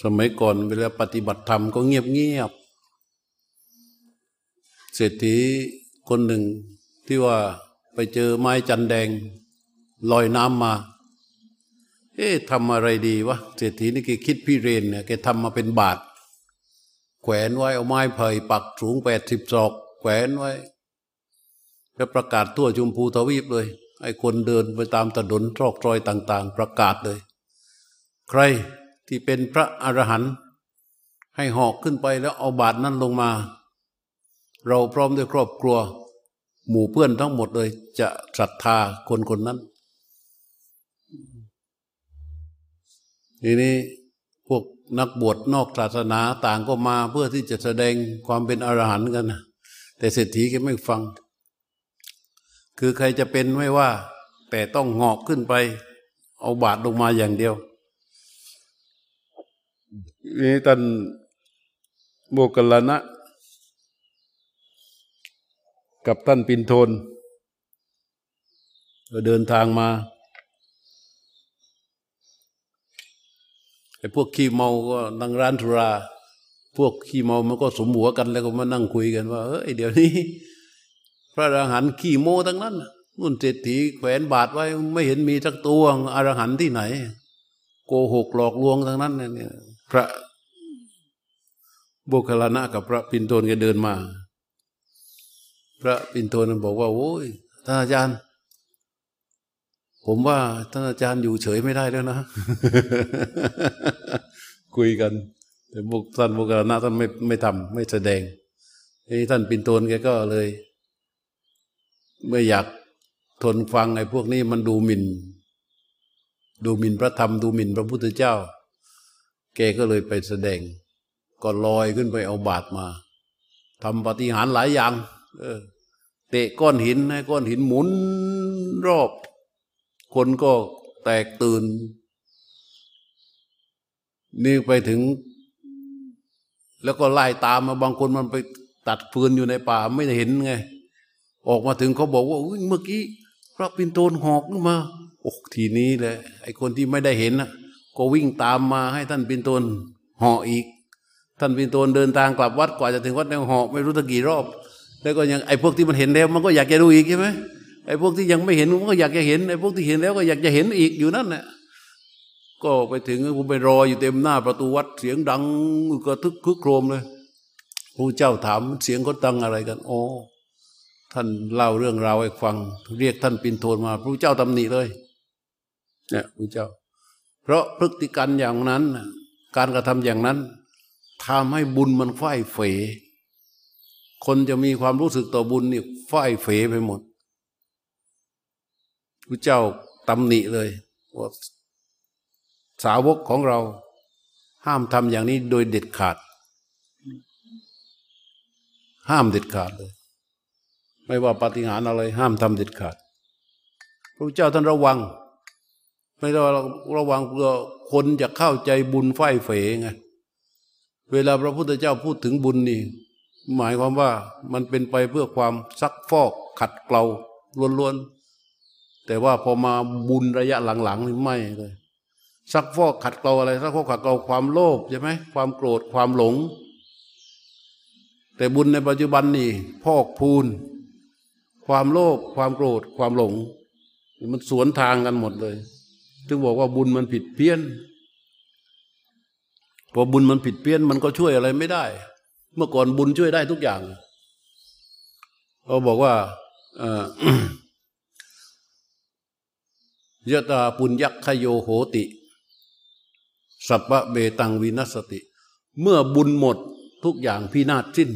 สมัยก่อนเวลาปฏิบัติธรรมก็เงียบเงียบเศรษฐีคนหนึ่งที่ว่าไปเจอไม้จันแดงลอยน้ำมา เอ๊ะทำอะไรดีวะเศรษฐีนี่แกคิดพี่เรนเนี่ยแกทำมาเป็นบาท แขวนไว้เอาไม้ไผ่ปักสูงแปดสิบศอกแขวนไว้แล้วประกาศทั่วชุมพูทวีปเลย ไอ้คนเดินไปตามถนนตรอกซอยต่าง ๆ ประกาศเลย ใคร ที่เป็นพระอรหันต์ให้หอกขึ้นไปแล้วเอาบาทนั้นลงมา เราพร้อมด้วยครอบครัว หมู่เพื่อนทั้งหมดเลยจะศรัทธาคนคนนั้นทีนี้พวกนักบวชนอกศาสนาต่างก็มาเพื่อที่จะแสดงความเป็นอรหันต์กันนะแต่เศรษฐีแกไม่ฟัง คือใครจะเป็นไม่ว่า แต่ต้องหอกขึ้นไป เอาบาทลงมาอย่างเดียว นี่ท่านโบกลนะ กับท่านปินโทนเดินทางมาไอ้พวกขี้เมาก็นั่งร้านธุรา พวกขี้เมามันก็สมหัวกันแล้วก็มานั่งคุยกันว่าเอ้ยเดี๋ยวนี้ พระอรหันต์ขี้โมทั้งนั้นนุ่นเศรษฐีแขวนบาทไว้ ไม่เห็นมีสักตัวอรหันต์ที่ไหน โกหกหลอกลวงทั้งนั้นเนี่ย พระบุคลานะกับพระปินโตนก็เดินมา พระปินโตนบอกว่าโอ้ยท่านอาจารย์ ผมว่าท่านอาจารย์อยู่เฉยไม่ได้แล้วนะ คุยกัน แต่บุคท่านบุคลานะท่านไม่ไม่ทำไม่แสดงนี่ท่านปินโตนแกก็เลย ไม่อยากทนฟังไอ้พวกนี้มันดูหมิน่น ดูหมิ่นพระธรรมดูหมิ่นพระพุทธเจ้า แกก็เลยไปแสดง ก็ลอยขึ้นไปเอาบาทมาทำปฏิหารหลายอย่าง เออ เตะก้อนหินให้ก้อนหินหมุนรอบ คนก็แตกตื่น นี่ไปถึง แล้วก็ไล่ตามมาบางคนมันไปตัดฟืนอยู่ในป่าไม่เห็นไง ออกมาถึงเขาบอกว่าเมื่อกี้ พระปินโตนหอกมาโอ้ทีนี้แหละไอ้คนที่ไม่ได้เห็นนะ ก็วิ่งตามมาให้ท่านปินโตนห่ออีก ท่านปินโตนเดินทางกลับวัดกว่าจะถึงวัดในห่อไม่รู้ตะกี่รอบ แล้วก็ยังไอ้พวกที่มันเห็นแล้ว มันก็อยากจะดูอีกใช่ไหมไอ้พวกที่ยังไม่เห็นมันก็อยากจะเห็นไอ้พวกที่เห็นแล้วก็อยากจะเห็นอีกอยู่นั่นแหละก็ไปถึงผมไปรออยู่เต็มหน้าประตูวัดเสียงดังก็ทึกคึกโครมเลยพระเจ้าถามเสียงเขาดังอะไรกัน โอ๋อท่านเล่าเรื่องราวให้ฟัง เรียกท่านปินโทนมาพระเจ้าตำหนิเลยเนี่ยพระเจ้า เพราะพฤติกรรมอย่างนั้น การกระทำอย่างนั้นทำให้บุญมันฝ้ายเฝคนจะมีความรู้สึกต่อบุญนี่ฝ้ายเฝไปหมดพระเจ้าตำหนิเลยว่าสาวกของเรา ห้ามทำอย่างนี้โดยเด็ดขาด ห้ามเด็ดขาดเลย ไม่ว่าปฏิหารอะไร ห้ามทำเด็ดขาด พระเจ้าท่านระวัง ไม่ต้องระวังเพื่อคนจะเข้าใจบุญไฟเฝไงเวลาพระพุทธเจ้าพูดถึงบุญนี่ หมายความว่ามันเป็นไปเพื่อความซักฟอกขัดเกลาล้วนๆแต่ว่าพอมาบุญระยะหลังๆนี่ไม่เลยซักฟอกขัดเกลาอะไรซักฟอกขัดเกลาความโลภใช่ไหมความโกรธความหลง แต่บุญในปัจจุบันนี่พอกพูน ความโลภความโกรธความหลง มันสวนทางกันหมดเลย ถึงบอกว่าบุญมันผิดเพี้ยนพอบุญมันผิดเพี้ยนมันก็ช่วยอะไรไม่ได้ เมื่อก่อนบุญช่วยได้ทุกอย่างเขาบอกว่ายะตาปุญยักขโยโหติ สัพพะเบตังวินัสติ เมื่อบุญหมดทุกอย่างพินาศสิ้น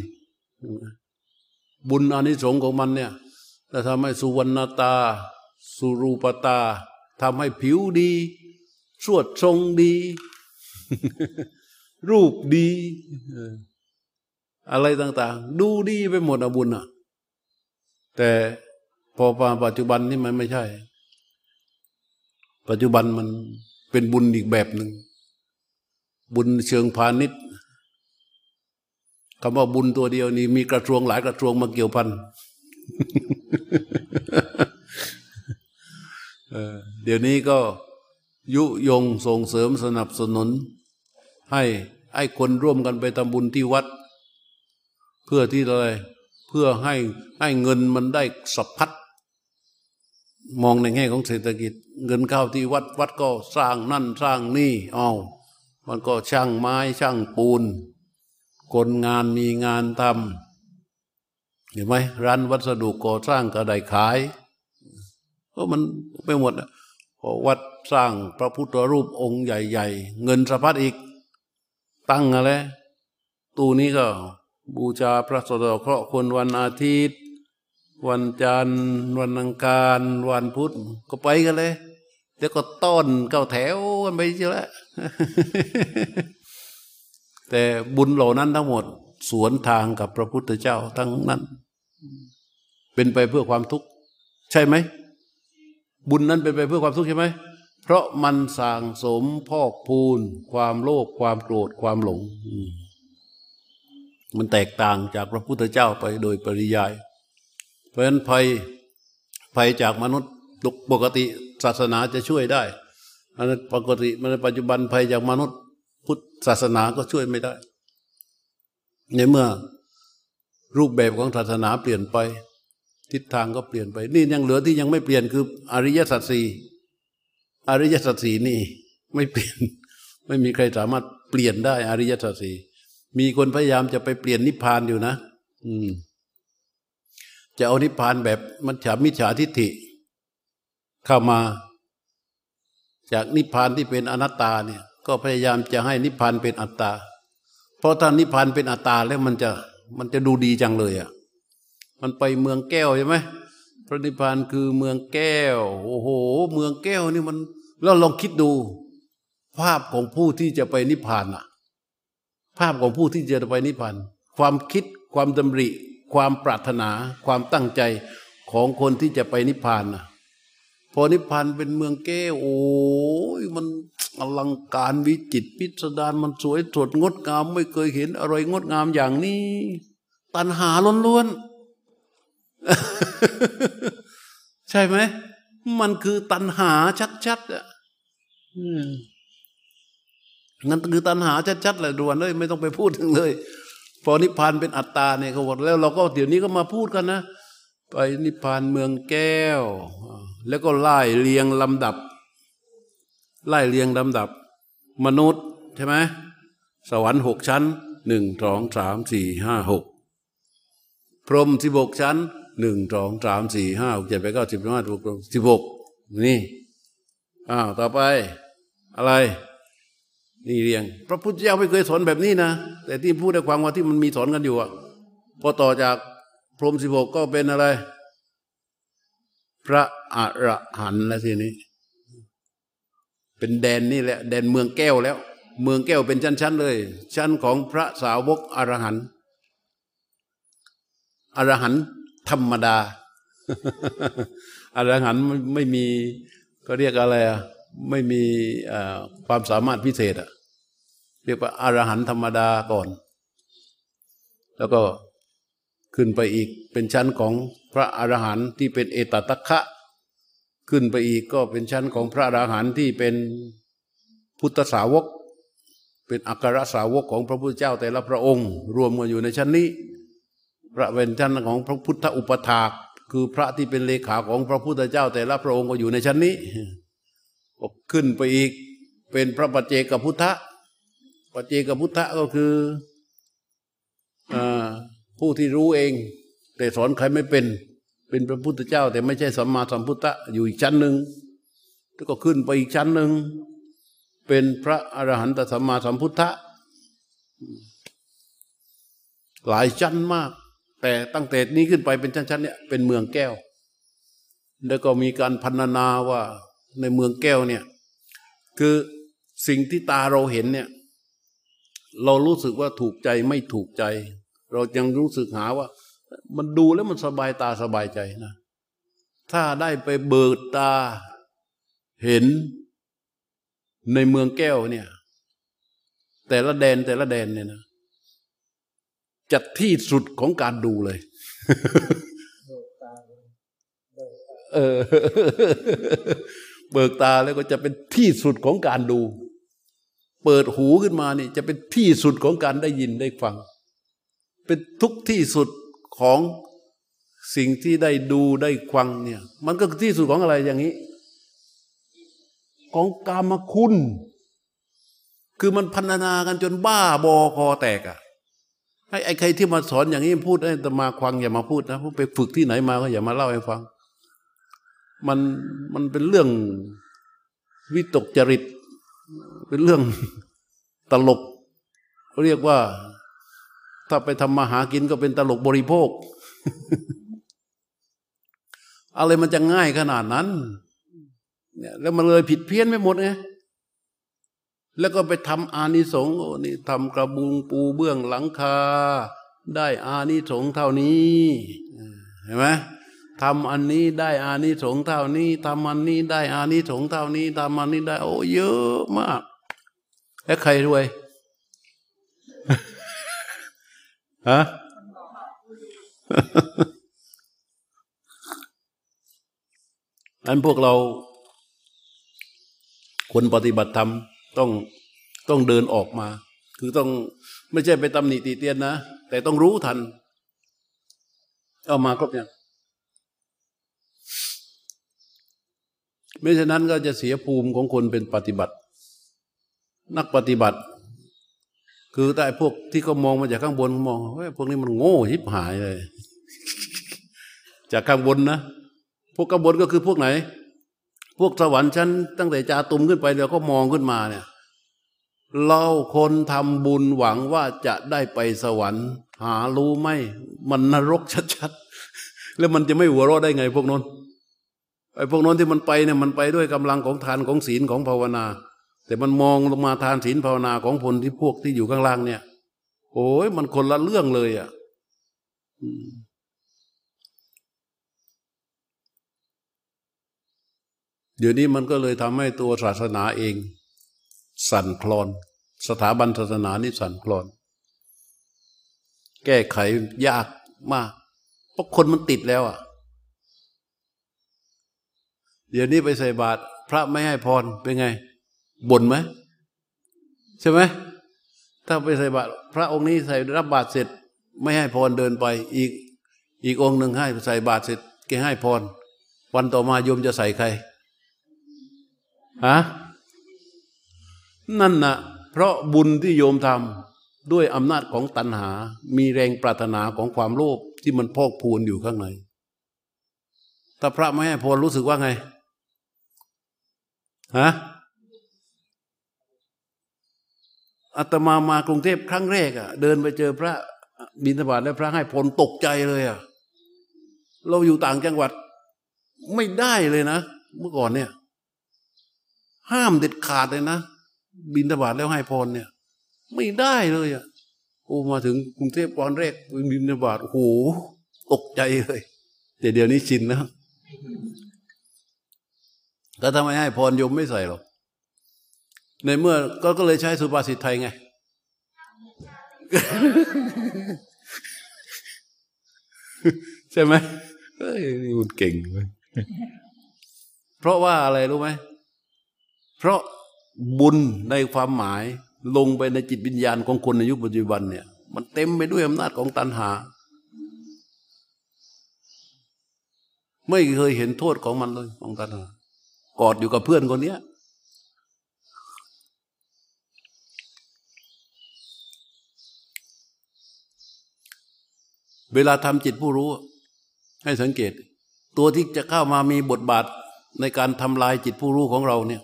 บุญอนิสงส์ของมันเนี่ยจะทำให้สุวรรณตา สุรูปตา ทำให้ผิวดี สวดทรงดี รูปดี อะไรต่าง ๆ ดูดีไปหมดอบุญอะ แต่พอมาปัจจุบันนี่มันไม่ใช่ ปัจจุบันมันเป็นบุญอีกแบบหนึ่ง บุญเชิงพาณิชย์คำว่าบุญตัวเดียวนี่มีกระทรวงหลายกระทรวงมาเกี่ยวพัน เดี๋ยวนี้ก็ยุยงส่งเสริมสนับสนุน ให้ให้คนร่วมกันไปทำบุญที่วัด เพื่อที่อะไรเพื่อให้ให้เงินมันได้สัพพัดมองในแง่ของเศรษฐกิจ เงินเข้าที่วัดวัดก็สร้างนั่นสร้างนี่เอามันก็ช่างไม้ช่างปูน คนงานมีงานทำเห็นไหมร้านวัสดุก่อสร้างก็ได้ขาย ก็มันไปหมดอะวัดสร้างพระพุทธรูปองค์ใหญ่ ๆ เงินสะพัดอีก ตั้งอะไรตู้นี้ก็บูชาพระสดเคราะห์คนวันอาทิตย์ วันจันทร์ วันอังคาร วันพุธก็ไปกันเลยแล้วก็ต้อนเก้าแถวกันไปเยอะแต่บุญเหล่านั้นทั้งหมด สวนทางกับพระพุทธเจ้าทั้งนั้น เป็นไปเพื่อความทุกข์ ใช่ไหม บุญนั้นเป็นไปเพื่อความทุกข์ใช่ไหมเพราะมันสั่งสมพอกพูน ความโลภความโกรธความหลง มันแตกต่างจากพระพุทธเจ้าไปโดยปริยาย เพราะฉะนั้นภัยภัยจากมนุษย์ปกติศาสนาจะช่วยได้อันนั้นปกติในปัจจุบันภัยจากมนุษย์ พุทธศาสนาก็ช่วยไม่ได้ ในเมื่อรูปแบบของศาสนาเปลี่ยนไป ทิศทางก็เปลี่ยนไป นี่ยังเหลือที่ยังไม่เปลี่ยนคือ อริยสัจสี่อริยสัจสี่นี่ ไม่เปลี่ยน ไม่มีใครสามารถเปลี่ยนได้ อริยสัจสี่มีคนพยายามจะไปเปลี่ยนนิพพานอยู่นะ อืม จะเอานิพพานแบบมันฉามิจฉาทิฏฐิ เข้ามา จากนิพพานที่เป็นอนัตตาเนี่ย ก็พยายามจะให้นิพพานเป็นอัตตา เพราะถ้านิพพานเป็นอัตตาแล้วมันจะมันจะดูดีจังเลยอะ่ะ มันไปเมืองแก้วใช่ไหมพระนิพพานคือเมืองแก้ว โอ้โห เมืองแก้วนี่มัน แล้วลองคิดดู ภาพของผู้ที่จะไปนิพพานอะภาพของผู้ที่จะไปนิพพาน ความคิดความดำริ ความปรารถนา ความตั้งใจของคนที่จะไปนิพพานนะพอนิพพานเป็นเมืองแก้ว โอ้ยมันอลังการวิจิตพิสดารมันสวยสดงดงาม ไม่เคยเห็นอะไรงดงามอย่างนี้ ตันหาล้วนๆ ใช่ไหม มันคือตันหาชัดๆอะนั่นคือตันหาชัดๆเลยด่วนเลย ไม่ต้องไปพูดถึงเลย พอนิพพานเป็นอัตตาเนี่ยเขาบอกแล้วเราก็เดี๋ยวนี้ก็มาพูดกันนะไปนิพพานเมืองแก้ว แล้วก็ไล่เรียงลำดับ ไล่เรียงลำดับ มนุษย์ใช่ไหมสวรรค์หกชั้นหนึ่งสองสามสี่ห้าหกพรหมสิบหกชั้น หนึ่งสองสามสี่ห้าหกเจ็ดแปดเก้าสิบห้าสิบหกสิบหกนี่อ้าวต่อไปอะไร นี่เรียง พระพุทธเจ้าไม่เคยสอนแบบนี้นะ แต่ที่พูดในความว่าที่มันมีสอนกันอยู่อะพอต่อจากพรมสิบหกก็เป็นอะไร พระอรหันต์แล้วทีนี้ เป็นแดนนี่แหละ แดนเมืองแก้วแล้ว เมืองแก้วเป็นชั้นๆเลย ชั้นของพระสาวกอรหันต์อรหันต์ ธรรมดาอรหันต์ไม่มีก็เรียกอะไรอะไม่มีความสามารถพิเศษอะเรียกว่าอารหันธรรมดาก่อน แล้วก็ขึ้นไปอีกเป็นชั้นของพระอรหันต์ที่เป็นเอตตัคคะ ขึ้นไปอีกก็เป็นชั้นของพระอรหันต์ที่เป็นพุทธสาวก เป็นอัครสาวกของพระพุทธเจ้าแต่ละพระองค์ รวมกันอยู่ในชั้นนี้ พระเป็นชั้นของพระพุทธอุปถาก คือพระที่เป็นเลขาของพระพุทธเจ้า แต่ละพระองค์ก็อยู่ในชั้นนี้ก็ขึ้นไปอีกเป็นพระปัจเจกพุทธะปัจเจกพุทธะก็คืออผู้ที่รู้เอง แต่สอนใครไม่เป็น เป็นพระพุทธเจ้า แต่ไม่ใช่สัมมาสัมพุทธะอยู่อีกชั้นหนึ่งแล้วก็ขึ้นไปอีกชั้นหนึ่งเป็นพระอรหันตสัมมาสัมพุทธะหลายชั้นมาก แต่ตั้งแต่นี้ขึ้นไปเป็นชั้นๆเนี่ยเป็นเมืองแก้ว แล้วก็มีการพันนาว่าในเมืองแก้วเนี่ย คือสิ่งที่ตาเราเห็นเนี่ย เรารู้สึกว่าถูกใจไม่ถูกใจ เรายังรู้สึกหาว่า มันดูแล้วมันสบายตาสบายใจนะ ถ้าได้ไปเบิดตาเห็นในเมืองแก้วเนี่ย แต่ละแดนแต่ละแดนเนี่ยนะ จัดที่สุดของการดูเลย เออ เบิกตาแล้วก็จะเป็นที่สุดของการดู เปิดหูขึ้นมานี่ จะเป็นที่สุดของการได้ยินได้ฟัง เป็นทุกที่สุดของสิ่งที่ได้ดูได้ฟังเนี่ย มันก็ที่สุดของอะไรอย่างนี้ ของกามคุณ คือมันพันนากันจนบ้าบอคอแตกอะ่ะให้ ไอ้ใครที่มาสอนอย่างนี้พูดให้ตมาควังอย่ามาพูดนะพวกไปฝึกที่ไหนมาก็อย่ามาเล่าให้ฟัง มันมันเป็นเรื่องวิตกจริต เป็นเรื่องตลก เรียกว่า ถ้าไปทำมาหากินก็เป็นตลกบริโภค อะไรมันจะง่ายขนาดนั้น เนี่ย แล้วมันเลยผิดเพี้ยนไปหมดไง แล้วก็ไปทำอานิสงส์นี่ทำกระบุงปูเบื้องหลังคา ได้อานิสงส์เท่านี้เห็นไหมทำอันนี้ได้อานิสงส์เท่านี้ทำอันนี้ได้อานิสงส์เท่านี้ทำอันนี้ได้ โอ้เยอะมาก แล้วใครรวยฮะอันพวกเราคนปฏิบัติธรรม ต้องต้องเดินออกมา คือต้องไม่ใช่ไปตำหนิตีเตียนนะ แต่ต้องรู้ทัน เอามาครบยังไม่ฉะนั้นก็จะเสียภูมิของคนเป็นปฏิบัติ นักปฏิบัติ คือแต่พวกที่เขามองมาจากข้างบนมองว่าพวกนี้มันโง่หิบหายเลย จากข้างบนนะ พวกข้างบนก็คือพวกไหน พวกสวรรค์ชั้นตั้งแต่จาตุมขึ้นไปเดี๋ยวก็มองขึ้นมาเนี่ย เราคนทำบุญหวังว่าจะได้ไปสวรรค์ หารู้ไหมมันนรกชัดๆ แล้วมันจะไม่หัวเราะได้ไงพวกนั้นไอ้พวกนั้นที่มันไปเนี่ยมันไปด้วยกำลังของทานของศีลของภาวนา แต่มันมองลงมาทานศีลภาวนาของผลที่พวกที่อยู่ข้างล่างเนี่ย โอ้ยมันคนละเรื่องเลยอะ เดี๋ยวนี้มันก็เลยทำให้ตัวศาสนาเอง สั่นคลอน สถาบันศาสนานี่สั่นคลอน แก้ไขยากมาก เพราะคนมันติดแล้วอะ เดี๋ยวนี้ไปใส่บาตรพระไม่ให้พรเป็นไงบ่นไหมใช่ไหมถ้าไปใส่บาตรพระองค์นี้ใส่รับบาตรเสร็จ ไม่ให้พรเดินไป อีกอีกองค์หนึ่งให้ใส่บาตรเสร็จแกให้พร วันต่อมาโยมจะใส่ใคร ฮะนั่นนะเพราะบุญที่โยมทำด้วยอำนาจของตัณหา มีแรงปรารถนาของความโลภที่มันพอกพูนอยู่ข้างในถ้าพระไม่ให้พรรู้สึกว่าไงฮะอาตมามากรุงเทพครั้งแรกอะ่ะ เดินไปเจอพระบิณฑบาตแล้วพระให้พรตกใจเลยอะ่ะ เราอยู่ต่างจังหวัด ไม่ได้เลยนะ เมื่อก่อนเนี่ย ห้ามเด็ดขาดเลยนะ บินทบาทแล้วให้พรเนี่ย ไม่ได้เลยอะ่ะโอ้มาถึงกรุงเทพตอนแรกบินทบาทโอ้โหตกใจเลยแต่เดี๋ยวนี้ชินนะแต่ทำไมให้พรยมไม่ใส่หรอกในเมื่อก็ก็เลยใช้สุภาษิตไทยไง ใช่ไหมเฮ้ยนี่คุณเก่งเลยเพราะว่าอะไรรู้ไหม เพราะบุญในความหมายลงไปในจิตวิญญาณของคนในยุคปัจจุบันเนี่ย มันเต็มไปด้วยอำนาจของตัณหา ไม่เคยเห็นโทษของมันเลยของตัณหากอดอยู่กับเพื่อนคนนี้เวลาทำจิตผู้รู้ ให้สังเกต ตัวที่จะเข้ามามีบทบาทในการทำลายจิตผู้รู้ของเราเนี่ย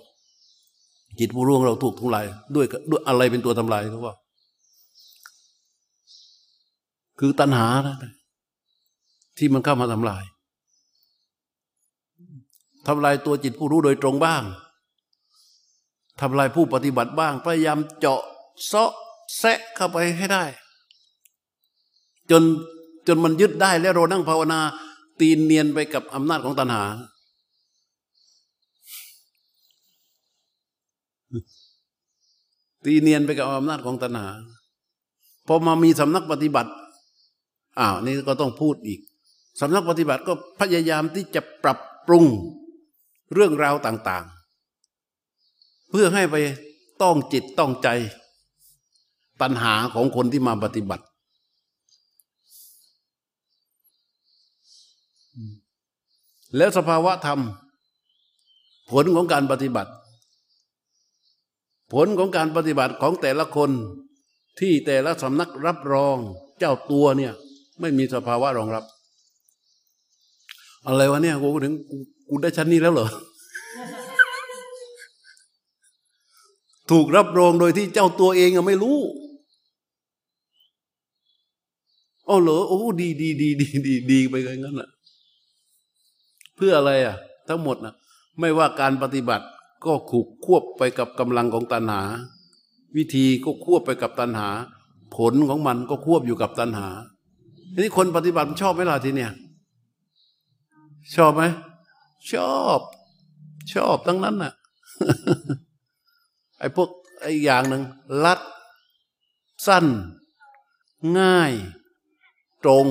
จิตผู้รู้ของเราถูกทำลายด้วยด้วยอะไรเป็นตัวทำลายรู้ว่าคือตัณหานะที่มันเข้ามาทำลายทำลายตัวจิตผู้รู้โดยตรงบ้างทำลายผู้ปฏิบัติบ้าง พยายามเจาะเซาะแซะเข้าไปให้ได้ จนจนมันยึดได้แล้วเรานั่งภาวนา ตีนเนียนไปกับอำนาจของตัณหา ตีเนียนไปกับอำนาจของตัณหาพอมามีสำนักปฏิบัติอ้าวนี่ก็ต้องพูดอีกสำนักปฏิบัติก็พยายามที่จะปรับปรุงเรื่องราวต่าง ๆ เพื่อให้ไปต้องจิตต้องใจ ตัณหาของคนที่มาปฏิบัติ แล้วสภาวะธรรม ผลของการปฏิบัติ ผลของการปฏิบัติของแต่ละคนที่แต่ละสำนักรับรองเจ้าตัวเนี่ยไม่มีสภาวะรองรับ อะไรวะเนี่ยกูถึงกูได้ชั้นนี้แล้วเหรอถูกรับรองโดยที่เจ้าตัวเองไม่รู้อ๋อเหรอโอ้ดีดีดีดีดีดีไปกันงั้นอะ เพื่ออะไรอะ ทั้งหมดนะไม่ว่าการปฏิบัติ ก็ขูกควบไปกับกำลังของตัณหา วิธีก็ควบไปกับตัณหา ผลของมันก็ควบอยู่กับตัณหาทีนี้คนปฏิบัติชอบไหมล่ะทีเนี้ยชอบไหมชอบ ชอบทั้งนั้นน่ะไอ้พวกไอ้อย่างหนึ่งลัด สั้น ง่าย ตรง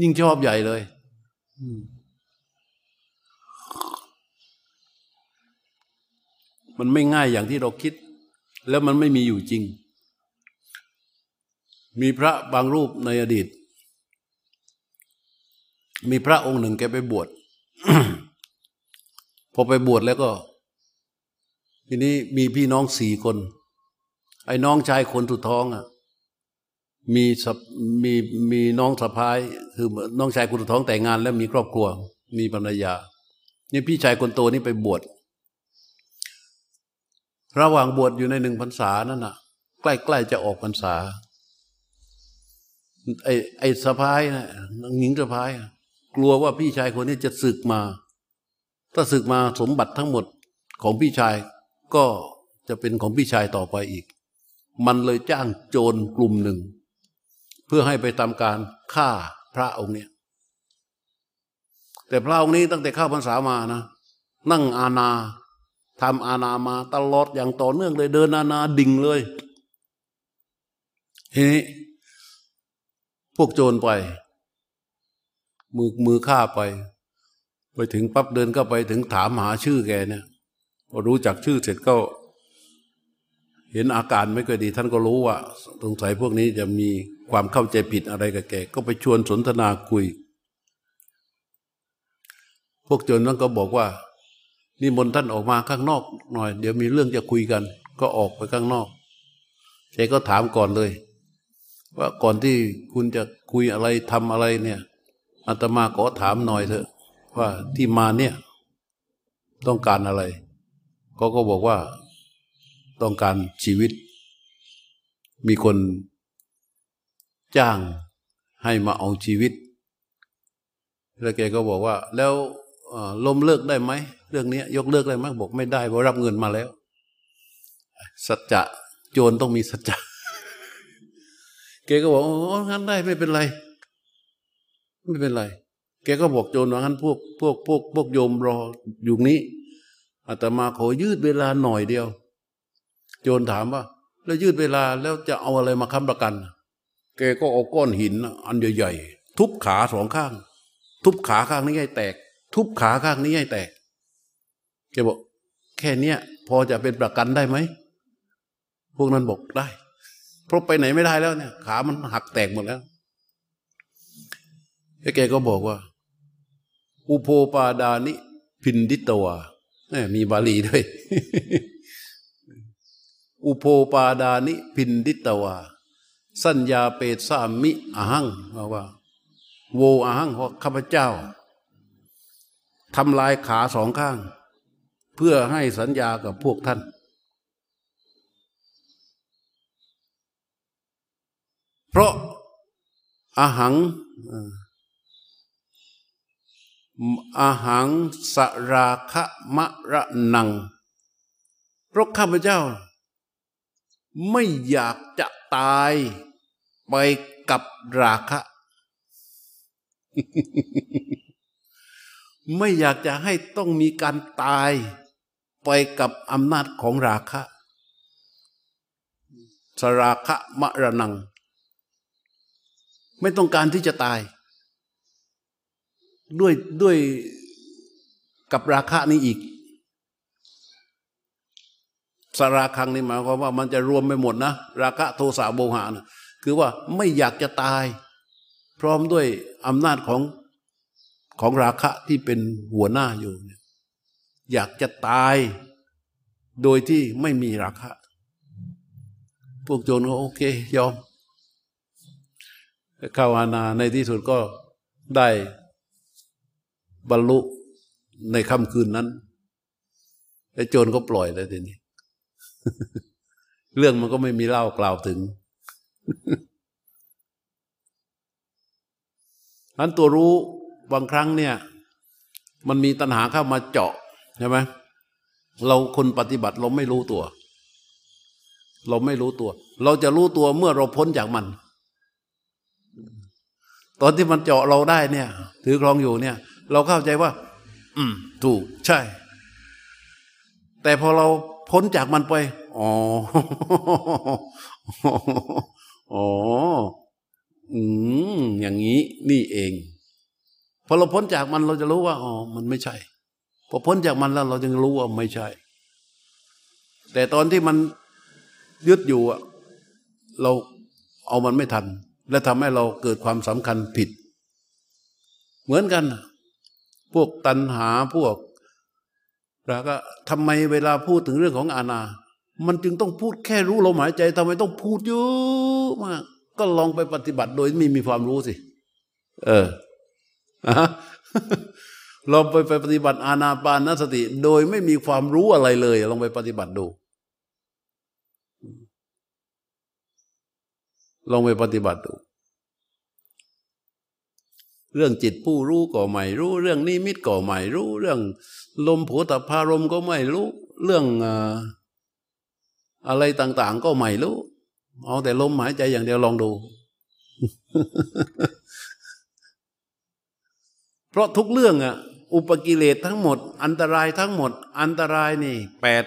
ยิ่งชอบใหญ่เลยมั มันไม่ง่ายอย่างที่เราคิด แล้วมันไม่มีอยู่จริง มีพระบางรูปในอดีต มีพระองค์หนึ่งแกไปบวชพอไปบวชแล้วก็ ทีนี้มีพี่น้องสี่คน ไอ้น้องชายคนสุดท้องอะมีมีมีน้องสะพ้ายคือน้องชายคนสุดท้องแต่งงาน แล้วมีครอบครัว มีภรรยานี่พี่ชายคนโตนี่ไปบวช ระหว่างบวชอยู่ในหนึ่งพรรษานั่นน่ะ ใกล้ๆจะออกพรรษา ไอ้ไอ้สะพ้ายนะนางหญิงสะพ้ายกลัวว่าพี่ชายคนนี้จะศึกมา ถ้าศึกมาสมบัติทั้งหมดของพี่ชายก็จะเป็นของพี่ชายต่อไปอีก มันเลยจ้างโจรกลุ่มหนึ่ง เพื่อให้ไปทำการฆ่าพระองค์เนี่ยแต่พระองค์นี้ตั้งแต่เข้าพรรษามานะ นั่งอาณา ทำอาณามาตลอดอย่างต่อเนื่องเลยเดินอาณาดิ่งเลยทีนี้พวกโจรไป มือมือฆ่าไป ไปถึงปั๊บเดินก็ไปถึงถามหาชื่อแกเนี่ยพอรู้จักชื่อเสร็จก็ เห็นอาการไม่ค่อยดี ท่านก็รู้ว่าสงสัยพวกนี้จะมีความเข้าใจผิดอะไรกับแก ก็ไปชวนสนทนาคุย พวกโจรนั้นก็บอกว่า นี่มนท่านออกมาข้างนอกหน่อย เดี๋ยวมีเรื่องจะคุยกัน ก็ออกไปข้างนอกแกก็ถามก่อนเลย ว่าก่อนที่คุณจะคุยอะไรทำอะไรเนี่ยอาตมาขอถามหน่อยเถอะ ว่าที่มาเนี่ย ต้องการอะไรเขาก็บอกว่าต้องการชีวิต มีคนจ้างให้มาเอาชีวิต แล้วแกก็บอกว่า แล้วล้มเลิกได้ไหม เรื่องนี้ยกเลิกได้ไหมบอกไม่ได้เพราะรับเงินมาแล้ว สัจจะโจรต้องมีสัจจะแกก็บอกโอ้งั้นได้ไม่เป็นไร ไม่เป็นไร แกก็บอกโจรว่างั้นพวกพวกพวกพวกโยมรออยู่นี้อาตมาขอยืดเวลาหน่อยเดียว โจรถามว่า แล้วยืดเวลาแล้วจะเอาอะไรมาค้ำประกัน แกก็เอาก้อนหิน อันใหญ่ๆทุบขาสองข้าง ทุบขาข้างนี้ให้แตก ทุบขาข้างนี้ให้แตก แกบอก แค่เนี้ยพอจะเป็นประกันได้ไหม พวกนั้นบอกได้ เพราะไปไหนไม่ได้แล้วเนี่ย ขามันหักแตกหมดแล้วแกก็บอกว่า อุโพปาดานิ พินดิตวามีบาลีด้วย อุโพปาดานิ พินดิตวา สัญญาเปตสามิอหังว่า โวอหังข้าพเจ้าทำลายขาสองข้าง เพื่อให้สัญญากับพวกท่าน เพราะอาหังอาหังสราคะมะระนัง เพราะข้าพเจ้า ไม่อยากจะตายไปกับราคะ ไม่อยากจะให้ต้องมีการตาย ไปกับอำนาจของราคะสราคะมะระนัง ไม่ต้องการที่จะตาย ด้วยด้วยกับราคะนี้อีก สราคังนี่หมายความว่ามันจะรวมไปหมดนะ ราคะโทสะโมหะนะคือว่าไม่อยากจะตาย พร้อมด้วยอำนาจของของราคะที่เป็นหัวหน้าอยู่ อยากจะตายโดยที่ไม่มีราคะพวกโจรก็โอเค ยอมเข้าอาณาในที่สุดก็ได้บรรลุในค่ำคืนนั้นไอ้โจรก็ปล่อยแล้วทีนี้ เรื่องมันก็ไม่มีเล่ากล่าวถึงนั้นตัวรู้บางครั้งเนี่ย มันมีตัณหาเข้ามาเจาะ ใช่ไหมเราคนปฏิบัติเราไม่รู้ตัว เราไม่รู้ตัว เราจะรู้ตัวเมื่อเราพ้นจากมัน ตอนที่มันเจาะเราได้เนี่ย ถือครองอยู่เนี่ย เราเข้าใจว่า อืม ถูกใช่ แต่พอเราพ้นจากมันไป อ๋อ อ๋อ อืม อย่างนี้นี่เอง พอเราพ้นจากมันเราจะรู้ว่า อ๋อ มันไม่ใช่ พอพ้นจากมันแล้วเราจึงรู้ว่าไม่ใช่ แต่ตอนที่มันยึดอยู่อะเราเอามันไม่ทัน และทำให้เราเกิดความสำคัญผิด เหมือนกัน พวกตัณหาพวกแล้วก็ทำไมเวลาพูดถึงเรื่องของอาณา มันจึงต้องพูดแค่รู้ลมหายใจทำไมต้องพูดเยอะมาก ก็ลองไปปฏิบัติโดยไม่มีความรู้สิ เออ ลองไปไปปฏิบัติอาณาปานสติ โดยไม่มีความรู้อะไรเลย ลองไปปฏิบัติดู ลองไปปฏิบัติดู เรื่องจิตผู้รู้ก็ไม่รู้ เรื่องนิมิตก็ไม่รู้ เรื่องลมโผตพารมก็ไม่รู้ เรื่องอะไรต่าง ๆ ก็ไม่รู้ เอาแต่ลมหายใจอย่างเดียวลองดูเพราะทุกเรื่องอะ อุปกิเลสทั้งหมด อันตรายทั้งหมด อันตรายนี่แปด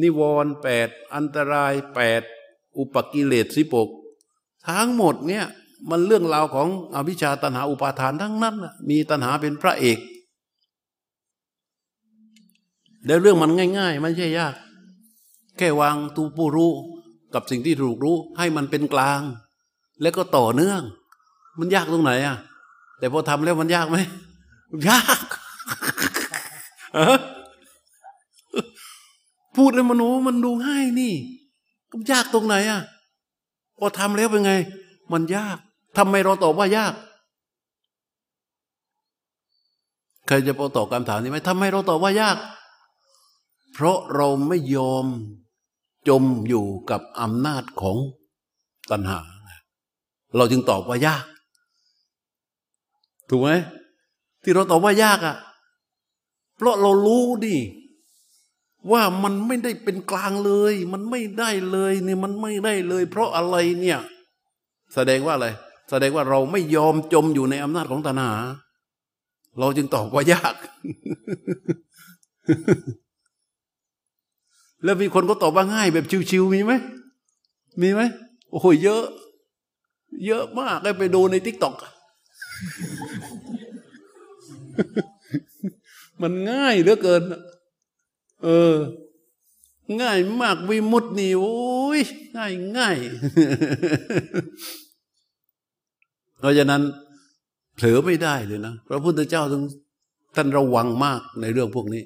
นิวรณ์แปดอันตรายแปดอุปกิเลสสิบกทั้งหมดเนี่ยมันเรื่องราวของอวิชชาตันหาอุปาทานทั้งนั้นมีตันหาเป็นพระเอก แล้วเรื่องมันง่ายๆไม่ใช่ยาก แค่วางตูผู้รู้กับสิ่งที่ถูกรู้ให้มันเป็นกลาง แล้วก็ต่อเนื่อง มันยากตรงไหนอะ แต่พอทำแล้วมันยากไหม ยากพูดแล้วมันโอ้มันดูง่ายนี่มันยากตรงไหนอะพอทำแล้วเป็นไง มันยากทำไมเราตอบว่ายากใครจะพอตอบคำถามนี้ไหมทำไมเราตอบว่ายาก เพราะเราไม่ยอมจมอยู่กับอำนาจของตัณหา เราจึงตอบว่ายาก ถูกไหม ที่เราตอบว่ายากอะ่ะ เพราะเรารู้ดิว่ามันไม่ได้เป็นกลางเลย มันไม่ได้เลยเนี่ยมันไม่ได้เลย เพราะอะไรเนี่ย แสดงว่าอะไร แสดงว่าเราไม่ยอมจมอยู่ในอำนาจของตัณหา เราจึงตอบว่ายาก แล้วมีคนก็ตอบว่าง่าย แบบ chill ๆมีไหมมีไหมโอ้โหเยอะ เยอะมากไปดูใน TikTok มันง่ายเหลือเกิน เออ ง่ายมากวิมุตตินี่โอ้ยง่ายง่ายเพราะฉะนั้นเผลอไม่ได้เลยนะพระพุทธเจ้าต้องท่านระวังมากในเรื่องพวกนี้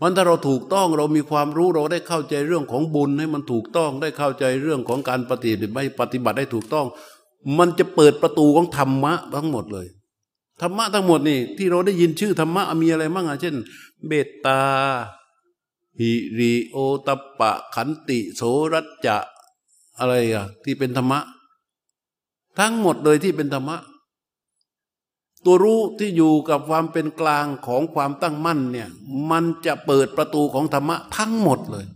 มันถ้าเราถูกต้องเรามีความรู้เราได้เข้าใจเรื่องของบุญให้มันถูกต้องได้เข้าใจเรื่องของการปฏิบัติไม่ปฏิบัติได้ถูกต้อง มันจะเปิดประตูของธรรมะทั้งหมดเลย ธรรมะทั้งหมดนี่ที่เราได้ยินชื่อธรรมะมีอะไรบ้างอะเช่น เบตตา หิริโอตปะ ขันติโสรัจจะอะไรอะที่เป็นธรรมะ ทั้งหมดเลยที่เป็นธรรมะ ตัวรู้ที่อยู่กับความเป็นกลางของความตั้งมั่นเนี่ยมันจะเปิดประตูของธรรมะทั้งหมดเลย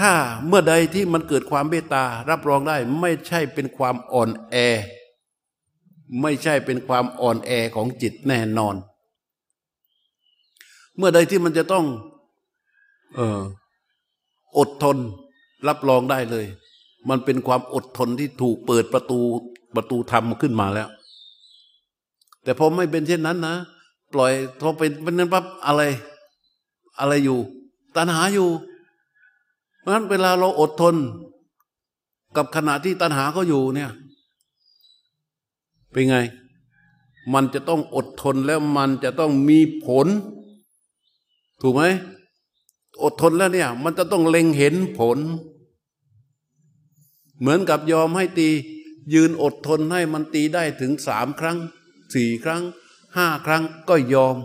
ถ้าเมื่อใดที่มันเกิดความเมตตารับรองได้ไม่ใช่เป็นความอ่อนแอ ไม่ใช่เป็นความอ่อนแอของจิตแน่นอน เมื่อใดที่มันจะต้อง เอออดทนรับรองได้เลย มันเป็นความอดทนที่ถูกเปิดประตูประตูธรรมขึ้นมาแล้ว แต่พอไม่เป็นเช่นนั้นนะปล่อยพอเป็นเป็นนั้นปั๊บอะไร อะไรอยู่ตัณหาอยู่ เพราะฉะนั้นเวลาเราอดทน กับขณะที่ตัณหาเขาอยู่เนี่ย เป็นไง มันจะต้องอดทนแล้วมันจะต้องมีผล ถูกไหมอดทนแล้วเนี่ย มันจะต้องเล็งเห็นผล เหมือนกับยอมให้ตี ยืนอดทนให้มันตีได้ถึงสามครั้งสี่ครั้งห้าครั้งก็ยอม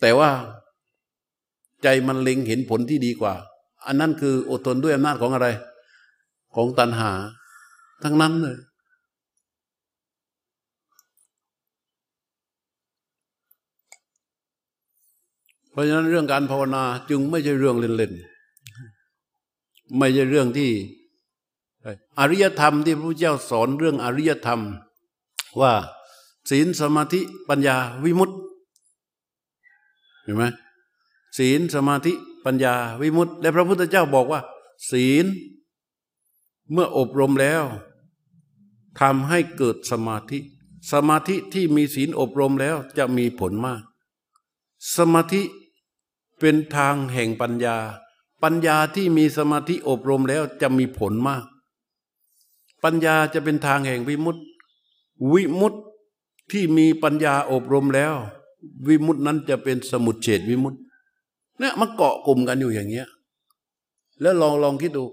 แต่ว่าใจมันเล็งเห็นผลที่ดีกว่า อันนั้นคืออดทนด้วยอำนาจของอะไร ของตัณหา ทั้งนั้นเลย เพราะฉะนั้นเรื่องการภาวนาจึงไม่ใช่เรื่องเล่นๆไม่ใช่เรื่องที่อริยธรรมที่พระพุทธเจ้าสอนเรื่องอริยธรรม ว่าศีลสมาธิปัญญาวิมุตติเห็นไหมศีลสมาธิปัญญาวิมุตติ และพระพุทธเจ้าบอกว่า ศีลเมื่ออบรมแล้วทำให้เกิดสมาธิ สมาธิที่มีศีลอบรมแล้วจะมีผลมาก สมาธิ เป็นทางแห่งปัญญา ปัญญาที่มีสมาธิอบรมแล้วจะมีผลมาก ปัญญาจะเป็นทางแห่งวิมุตติ วิมุตติที่มีปัญญาอบรมแล้ว วิมุตตินั้นจะเป็นสมุดเฉดวิมุตติเนี่ยมันเกาะกลุ่มกันอยู่อย่างเงี้ย แล้วลองลองคิดดู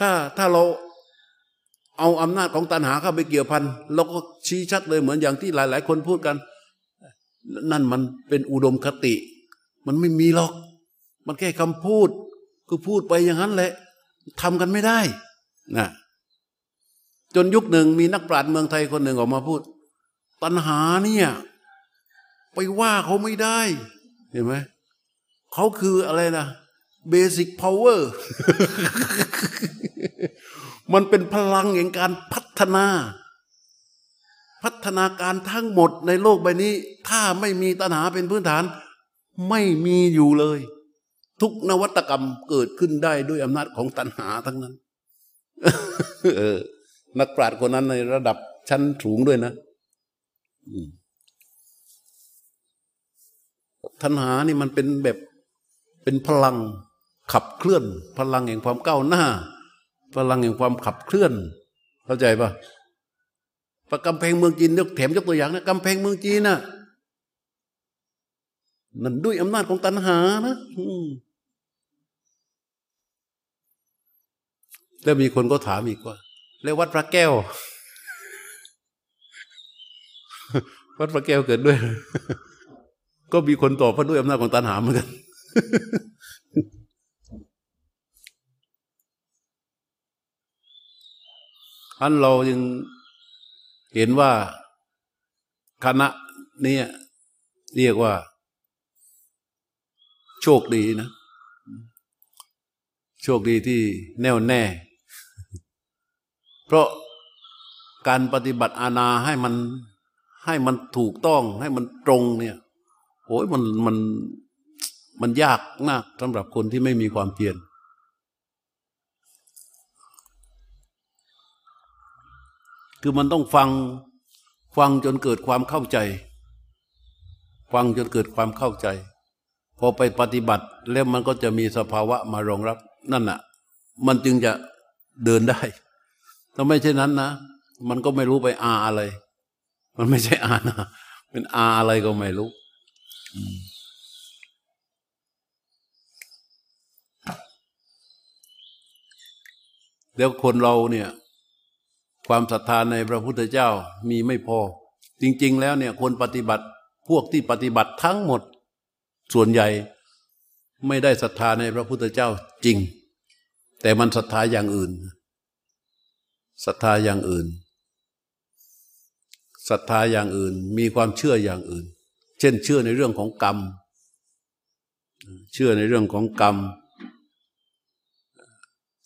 ถ้าถ้าเราเอาอำนาจของตัณหาเข้าไปเกี่ยวพันเราก็ชี้ชัดเลยเหมือนอย่างที่หลาย ๆ คนพูดกัน นั่นมันเป็นอุดมคติ มันไม่มีหรอก มันแค่คำพูดคือพูดไปอย่างนั้นแหละทำกันไม่ได้นะจนยุคหนึ่งมีนักปราชญ์เมืองไทยคนหนึ่งออกมาพูด ตัณหาเนี่ยไปว่าเขาไม่ได้ เห็นไหมเขาคืออะไรนะเบสิกพาวเวอร์มันเป็นพลังแห่งการพัฒนา พัฒนาการทั้งหมดในโลกใบนี้ ถ้าไม่มีตัณหาเป็นพื้นฐาน ไม่มีอยู่เลย ทุกนวัตกรรมเกิดขึ้นได้ด้วยอำนาจของตัณหาทั้งนั้นนักปราชญ์คนนั้นในระดับชั้นสูงด้วยนะตัณหานี่มันเป็นแบบเป็นพลังขับเคลื่อน พลังแห่งความก้าวหน้า พลังแห่งความขับเคลื่อน เข้าใจปะประกำแพงเมืองจีนยกแถมยกตัวอย่างนะกำแพงเมืองจีนน่ะ นั่นด้วยอำนาจของตัณหานะแล้วมีคนก็ถามอีกว่า แล้ววัดพระแก้ว วัดพระแก้วเกิดด้วย ก็มีคนตอบว่าด้วยอำนาจของตัณหาเหมือนกันอันเรายังเห็นว่าคณะนี้เรียกว่า โชคดีนะ โชคดีที่แน่วแน่ เพราะการปฏิบัติอาณาให้มันให้มันถูกต้องให้มันตรงเนี่ยโอ้ยมันมันมันยากมากสำหรับคนที่ไม่มีความเพียรคือมันต้องฟังฟังจนเกิดความเข้าใจ ฟังจนเกิดความเข้าใจ พอไปปฏิบัติแล้วมันก็จะมีสภาวะมารองรับ นั่นน่ะ มันจึงจะเดินได้ ถ้าไม่เช่นนั้นนะ มันก็ไม่รู้ไปอาอะไร มันไม่ใช่อานะเป็นอาอะไรก็ไม่รู้แล้วคนเราเนี่ย ความศรัทธาในพระพุทธเจ้ามีไม่พอ จริง ๆ แล้วเนี่ย คนปฏิบัติพวกที่ปฏิบัติทั้งหมด ส่วนใหญ่ไม่ได้ศรัทธาในพระพุทธเจ้าจริง แต่มันศรัทธาอย่างอื่นศรัทธาอย่างอื่นศรัทธาอย่างอื่นมีความเชื่ออย่างอื่น เช่นเชื่อในเรื่องของกรรม เชื่อในเรื่องของกรรม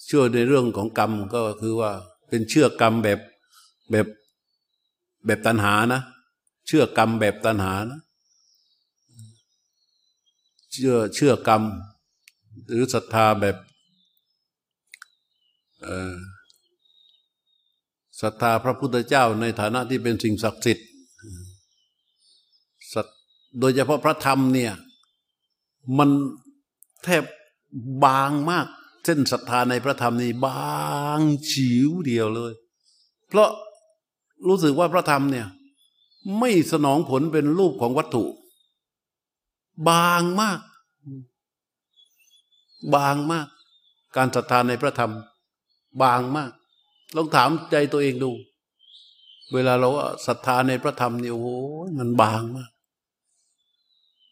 เชื่อในเรื่องของกรรมก็คือว่าเป็นเชื่อกรรมแบบแบบแบบตัณหานะ เชื่อกรรมแบบตัณหานะ เชื่อเชื่อกรรม หรือศรัทธาแบบศรัทธาพระพุทธเจ้าในฐานะที่เป็นสิ่งศักดิ์สิทธิ์โดยเฉพาะพระธรรมเนี่ยมันแทบบางมาก เส้นศรัทธาในพระธรรมนี่บางฉิวเดียวเลย เพราะรู้สึกว่าพระธรรมเนี่ยไม่สนองผลเป็นรูปของวัตถุ บางมาก บางมาก การศรัทธาในพระธรรม บางมาก ลองถามใจตัวเองดู เวลาเราศรัทธาในพระธรรมเนี่ยโอ้โหมันบางมาก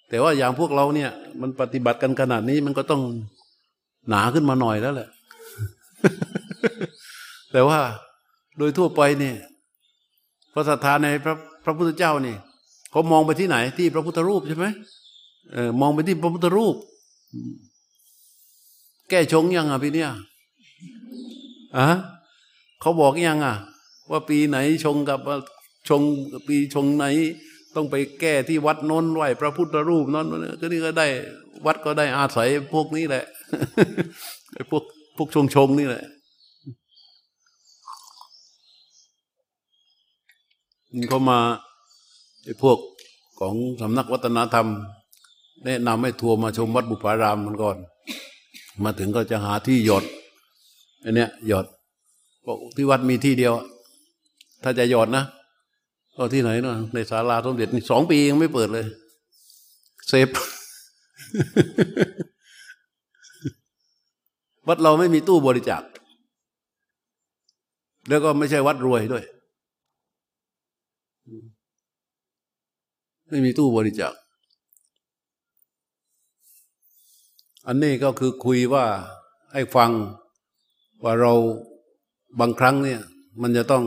แต่ว่าอย่างพวกเราเนี่ย มันปฏิบัติกันขนาดนี้มันก็ต้องหนาขึ้นมาหน่อยแล้วแหละ แต่ว่าโดยทั่วไปเนี่ยพระศรัทธาในพระพระพุทธเจ้านี่เขามองไปที่ไหนที่พระพุทธรูปใช่ไหมเออมองไปที่พระพุทธรูป แก้ชงยังอะพี่เนี่ยอะเขาบอกยังอะ ว่าปีไหนชงกับชงปีชงไหน ต้องไปแก้ที่วัดน้นไหวพระพุทธรูปนั้นก็นี่ก็ได้ วัดก็ได้อาศัยพวกนี้แหละไอ้พวกพวกชงชงนี่แหละเขามาไอ้พวกของสำนักวัฒนธรรม แนะนำให้ทัวร์มาชมวัดบุพารามมันก่อน มาถึงก็จะหาที่หยดอันเนี้ยหยดบอกที่วัดมีที่เดียว ถ้าจะหยดนะก็ที่ไหนเนาะในศาลาสมเด็จนี่สองปียังไม่เปิดเลย เซฟ วัดเราไม่มีตู้บริจาคแล้วก็ไม่ใช่วัดรวยด้วย ไม่มีตู้บริจาค อันนี้ก็คือคุยว่าให้ฟังว่าเราบางครั้งเนี่ย มันจะต้อง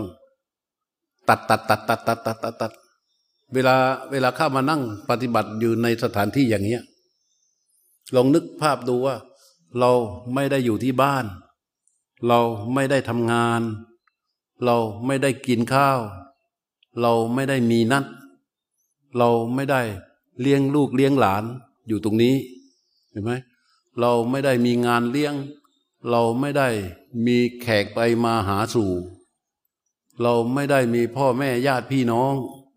ตัดตัดตัดตัดตัดตัดตัดตัดเวลาเวลาข้ามานั่งปฏิบัติอยู่ในสถานที่อย่างเนี้ยลองนึกภาพดูว่า เราไม่ได้อยู่ที่บ้าน เราไม่ได้ทำงาน เราไม่ได้กินข้าว เราไม่ได้มีนัด เราไม่ได้เลี้ยงลูกเลี้ยงหลานอยู่ตรงนี้ เห็นไหม เราไม่ได้มีงานเลี้ยง เราไม่ได้มีแขกไปมาหาสู่ เราไม่ได้มีพ่อแม่ญาติพี่น้อง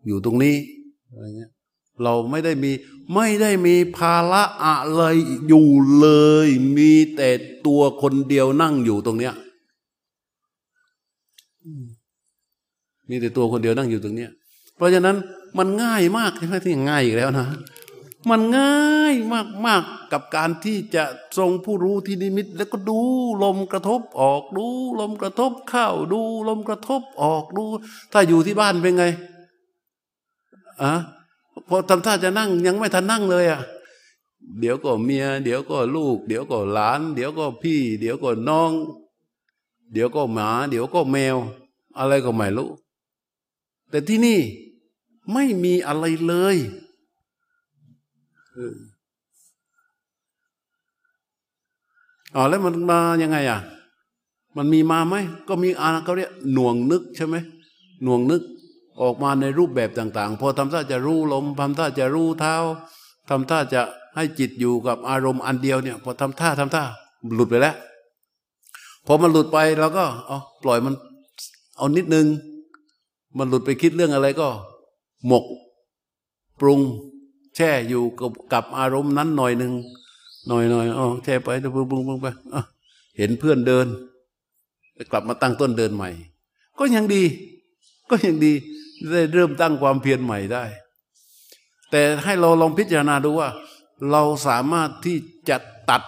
อยู่ตรงนี้อะไรเงี้ยเราไม่ได้มีไม่ได้มีภาระอะไรอยู่เลย มีแต่ตัวคนเดียวนั่งอยู่ตรงเนี้ยมีแต่ตัวคนเดียวนั่งอยู่ตรงเนี้ย เพราะฉะนั้นมันง่ายมากใช่ไหมที่ง่ายอีกแล้วนะ มันง่ายมากมากกับการที่จะทรงผู้รู้ที่นิมิต แล้วก็ดูลมกระทบออกดูลมกระทบเข้าดูลมกระทบออกดู ถ้าอยู่ที่บ้านเป็นไงอะพอทำท่าจะนั่งยังไม่ทันนั่งเลยอะ่ะเดี๋ยวก็เมีย เดี๋ยวก็ลูก เดี๋ยวก็หลาน เดี๋ยวก็พี่ เดี๋ยวก็น้อง เดี๋ยวก็หมา เดี๋ยวก็แมว อะไรก็ไม่รู้แต่ที่นี่ไม่มีอะไรเลย อ๋อแล้วมันมายังไงอะ มันมีมาไหม ก็มีอาเขาเรียกหน่วงนึกใช่ไหมหน่วงนึกออกมาในรูปแบบต่าง ๆ พอทำท่าจะรู้ลมทำท่าจะรู้เท้าทำท่าจะให้จิตอยู่กับอารมณ์อันเดียวเนี่ย พอทำท่าทำท่า หลุดไปแล้ว พอมันหลุดไปเราก็เอาปล่อยมันเอานิดนึง มันหลุดไปคิดเรื่องอะไรก็ หมก ปรุง แช่อยู่กับกับอารมณ์นั้นหน่อยหนึ่งหน่อยหน่อยอ๋อแช่ไปปรุงปรุงปรุงไปเห็นเพื่อนเดินกลับมาตั้งต้นเดินใหม่ ก็ยังดี ก็ยังดีได้เริ่มตั้งความเพียรใหม่ได้ แต่ให้เราลองพิจารณาดูว่า เราสามารถที่จะตัด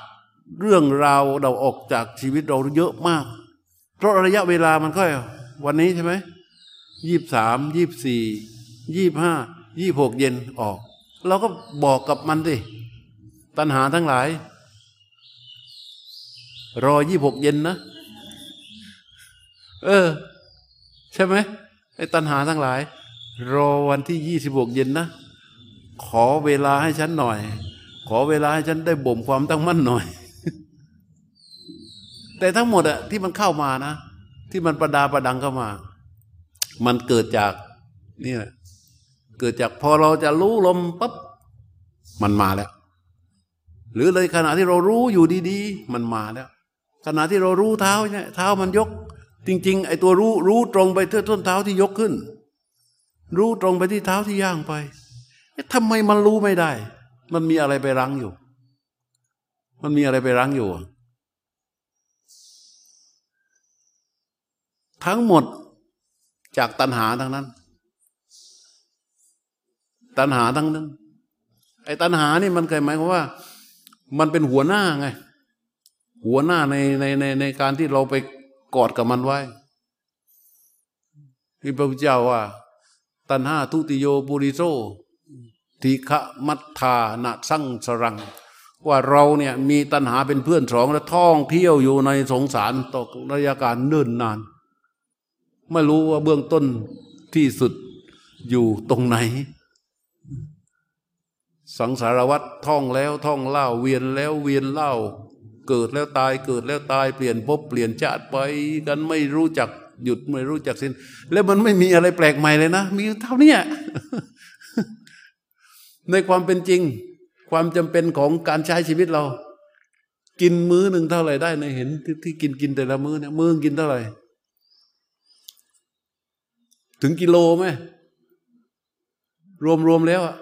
เรื่องราวเราออกจากชีวิตเราเยอะมาก เพราะระยะเวลามันก็วันนี้ใช่ไหมยี่สามยี่สี่ยี่ห้ายี่หกเย็นออก เราก็บอกกับมันดิตัณหาทั้งหลาย รอยี่หกเย็นนะ เออ ใช่ไหมไอ้ตัณหาทั้งหลาย รอวันที่ยี่สิบหกเย็นนะ ขอเวลาให้ฉันหน่อย ขอเวลาให้ฉันได้บ่มความตั้งมั่นหน่อย แต่ทั้งหมดอะที่มันเข้ามานะ ที่มันประดาประดังเข้ามา มันเกิดจากนี่แหละ เกิดจากพอเราจะรู้ลมปั๊บมันมาแล้ว หรือเลยขณะที่เรารู้อยู่ดีๆ มันมาแล้ว ขณะที่เรารู้เท้าเนี่ยเท้ามันยก จริง ๆ ไอ้ตัวรู้รู้ตรงไปที่ต้นเท้าที่ยกขึ้น รู้ตรงไปที่เท้าที่ย่างไปทำไมมันรู้ไม่ได้ มันมีอะไรไปรั้งอยู่ มันมีอะไรไปรั้งอยู่ ทั้งหมดจากตัณหาทั้งนั้น ตัณหาทั้งนั้น ไอ้ตัณหานี่มันเคยหมายความว่า มันเป็นหัวหน้าไง หัวหน้าในในในในการที่เราไปกอดกับมันไว้ที่พระพุทธเจ้าว่า ตัณหาทุติโยปุริโซทิฆะมัทธานะสั่งสรัง ว่าเราเนี่ยมีตัณหาเป็นเพื่อนสองและท่องเที่ยวอยู่ในสงสารต่อระยะการเนิ่นนาน ไม่รู้ว่าเบื้องต้นที่สุดอยู่ตรงไหน สังสารวัตรท่องแล้วท่องเล่าเวียนแล้วเวียนเล่า เกิดแล้วตายเกิดแล้วตายเปลี่ยนภพเปลี่ยนชาติไปกันไม่รู้จักหยุดไม่รู้จักสิ้น แล้วมันไม่มีอะไรแปลกใหม่เลยนะ มีเท่านี้ในความเป็นจริง ความจำเป็นของการใช้ชีวิตเรา กินมื้อหนึ่งเท่าไหร่ได้ในเห็นที่ที่กินกินแต่ละมื้อเนี่ยมื้อกินเท่าไหร่ ถึงกิโลไหมรวมรวมแล้วอะ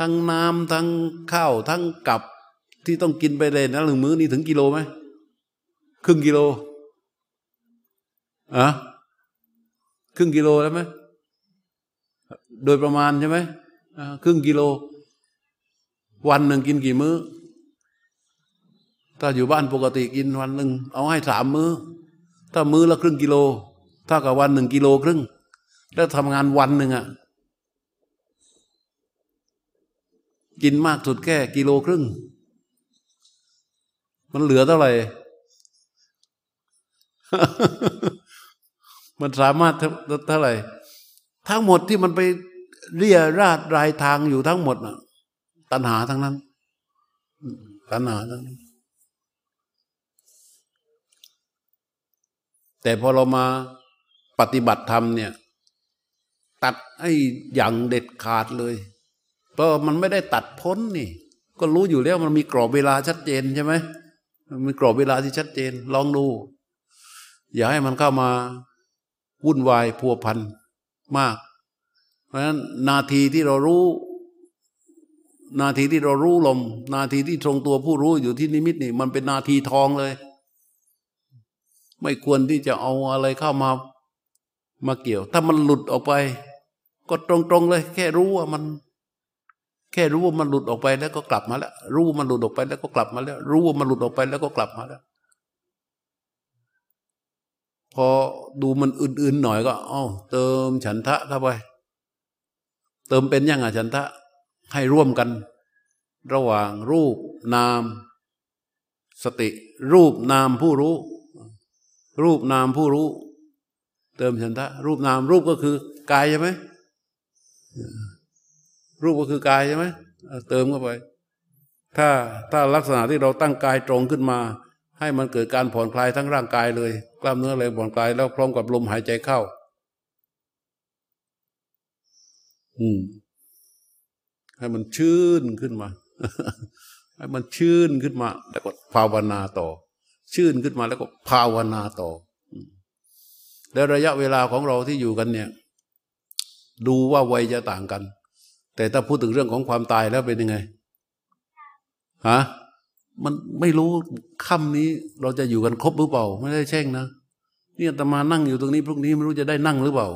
ทั้งน้ำทั้งข้าวทั้งกับที่ต้องกินไปเลยนะหนึ่งมื้อนี่ถึงกิโลไหมครึ่งกิโลอะครึ่งกิโลแล้วไหมโดยประมาณใช่ไหมครึ่งกิโล วันหนึ่งกินกี่มื้อ ถ้าอยู่บ้านปกติกินวันหนึ่งเอาให้สามมื้อ ถ้ามื้อละครึ่งกิโล ถ้ากับวันหนึ่งกิโลครึ่ง แล้วทำงานวันหนึ่งอะ กินมากสุดแค่กิโลครึ่ง มันเหลือเท่าไหร่ มันสามารถเท่าไหร่ ทั้งหมดที่มันไปเรียราดรายทางอยู่ทั้งหมดน่ะตัณหาทั้งนั้น ตัณหาทั้งนั้น แต่พอเรามาปฏิบัติธรรมเนี่ย ตัดไอ้อย่างเด็ดขาดเลย เพราะมันไม่ได้ตัดพ้นนี่ ก็รู้อยู่แล้วมันมีกรอบเวลาชัดเจนใช่ไหมมันมีกรอบเวลาที่ชัดเจน ลองดู อย่าให้มันเข้ามาวุ่นวายพัวพันมาก เพราะฉะนั้นนาทีที่เรารู้ นาทีที่เรารู้ลม นาทีที่ทรงตัวผู้รู้อยู่ที่นิมิตนี่มันเป็นนาทีทองเลย ไม่ควรที่จะเอาอะไรเข้ามามาเกี่ยว ถ้ามันหลุดออกไป ก็ตรงๆเลย แค่รู้ว่ามัน แค่รู้ว่ามันหลุดออกไปแล้วก็กลับมาแล้ว รู้ว่ามันหลุดออกไปแล้วก็กลับมาแล้ว รู้ว่ามันหลุดออกไปแล้วก็กลับมาแล้ว พอดูมันอื่นๆหน่อยก็อ๋อเติมฉันทะเข้าไป เติมเป็นยังไงฉันทะให้ร่วมกัน ระหว่างรูปนาม สติ รูปนามผู้รู้ รูปนามผู้รู้ เติมฉันทะ รูปนามรูปก็คือกายใช่ไหม รูปก็คือกายใช่ไหมเติมเข้าไป ถ้าถ้าลักษณะที่เราตั้งกายตรงขึ้นมา ให้มันเกิดการผ่อนคลายทั้งร่างกายเลย กล้ามเนื้อเลยผ่อนคลายแล้วพร้อมกับลมหายใจเข้า อืม ให้มันชื่นขึ้นมา ให้มันชื่นขึ้นมา แล้วก็ภาวนาต่อ ชื่นขึ้นมาแล้วก็ภาวนาต่อแล้วระยะเวลาของเราที่อยู่กันเนี่ย ดูว่าวัยจะต่างกัน แต่ถ้าพูดถึงเรื่องของความตายแล้วเป็นยังไงฮะมันไม่รู้ค่ำนี้ เราจะอยู่กันครบหรือเปล่า ไม่ได้แช่งนะเนี่ยตมานั่งอยู่ตรงนี้พรุ่งนี้ไม่รู้จะได้นั่งหรือเปล่า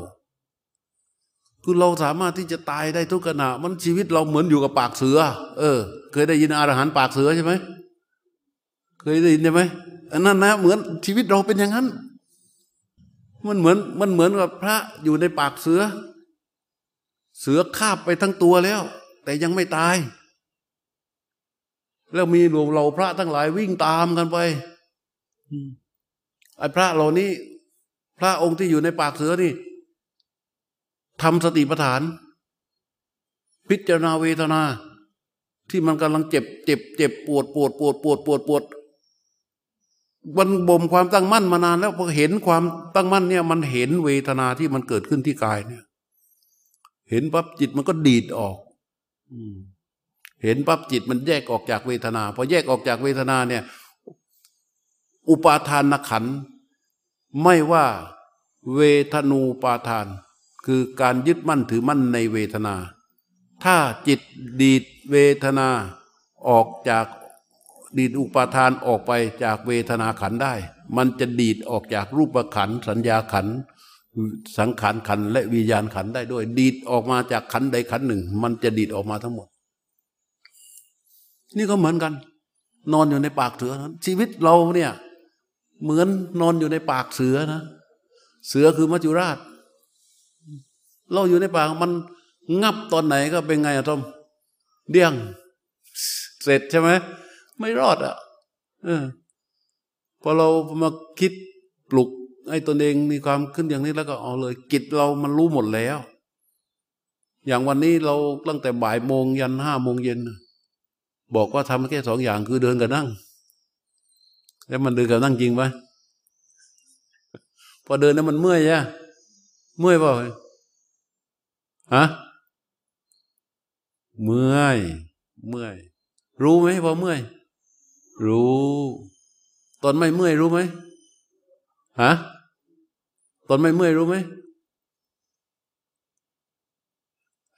คือเราสามารถที่จะตายได้ทุกขณะ มันชีวิตเราเหมือนอยู่กับปากเสือ เออ เคยได้ยินอารหันปากเสือใช่ไหมเคยได้ยินใช่ไหมอันนั้นนะเหมือนชีวิตเราเป็นอย่างนั้น มันเหมือนมันเหมือนกับพระอยู่ในปากเสือ เสือคาบไปทั้งตัวแล้ว แต่ยังไม่ตาย แล้วมีหลวงเราพระทั้งหลายวิ่งตามกันไปไอ้พระเหล่านี้ พระองค์ที่อยู่ในปากเสือนี่ทำสติปัฏฐาน พิจารณาเวทนา ที่มันกำลังเจ็บ เจ็บ เจ็บปวดปวดปวดปวดปวดปวดมันบ่มความตั้งมั่นมานานแล้วพอเห็นความตั้งมั่นเนี่ย มันเห็นเวทนาที่มันเกิดขึ้นที่กายเนี่ย เห็นปั๊บจิตมันก็ดีดออกเห็นปั๊บจิตมันแยกออกจากเวทนาพอแยกออกจากเวทนาเนี่ย อุปาทานขัน ไม่ว่าเวทนูปาทาน คือการยึดมั่นถือมั่นในเวทนา ถ้าจิตดีดเวทนาออกจากดีดอุปาทานออกไปจากเวทนาขันธ์ได้ มันจะดีดออกจากรูปขันธ์สัญญาขันธ์ สังขารขันและวิญญาณขันได้ด้วย ดีดออกมาจากขันใดขันหนึ่ง มันจะดีดออกมาทั้งหมด นี่ก็เหมือนกัน นอนอยู่ในปากเสือนะชีวิตเราเนี่ย เหมือนนอนอยู่ในปากเสือนะเสือคือมัจจุราช เราอยู่ในปากมันงับตอนไหนก็เป็นไงอะทอมเดี้ยง เสร็จใช่ไหมไม่รอดอะ่ะพอเรามาคิดปลุก ไอ้ตนเองมีความขึ้นอย่างนี้แล้วก็เอาเลย กิจเรามันรู้หมดแล้ว อย่างวันนี้เราตั้งแต่บ่ายโมงยันห้าโมงเย็นบอกว่าทำแค่สองอย่างคือเดินกับนั่ง แล้วมันเดินกับนั่งจริงไหมพอเดินแล้วมันเมื่อยใช่เมื่อยเปล่าฮะเมื่อยเมื่อย รู้ไหมพอเมื่อย รู้ ตอนไม่เมื่อยรู้ไหมฮะ ตอนไม่เมื่อยรู้ไหม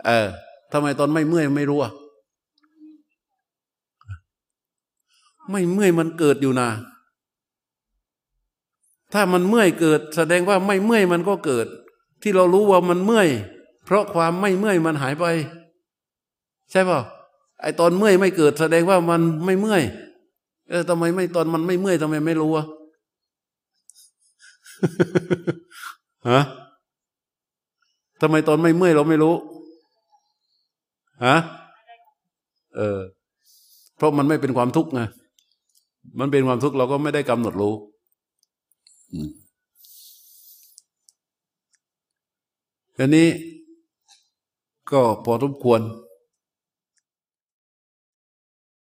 เออทำไมตอนไม่เมื่อยไม่รู้อะไม่เมื่อยมันเกิดอยู่นะถ้ามันเมื่อยเกิด แสดงว่าไม่เมื่อยมันก็เกิด ที่เรารู้ว่ามันเมื่อย เพราะความไม่เมื่อยมันหายไป ใช่ป่ะไอตอนเมื่อยไม่เกิด แสดงว่ามันไม่เมื่อย เออทำไมไม่ตอนมันไม่เมื่อยทำไมไม่รู้อะ ฮะทำไมตอนไม่เมื่อยเราไม่รู้ฮะเออ เพราะมันไม่เป็นความทุกข์ไงมันเป็นความทุกข์เราก็ไม่ได้กำหนดรู้อันนี้ก็พอสมควร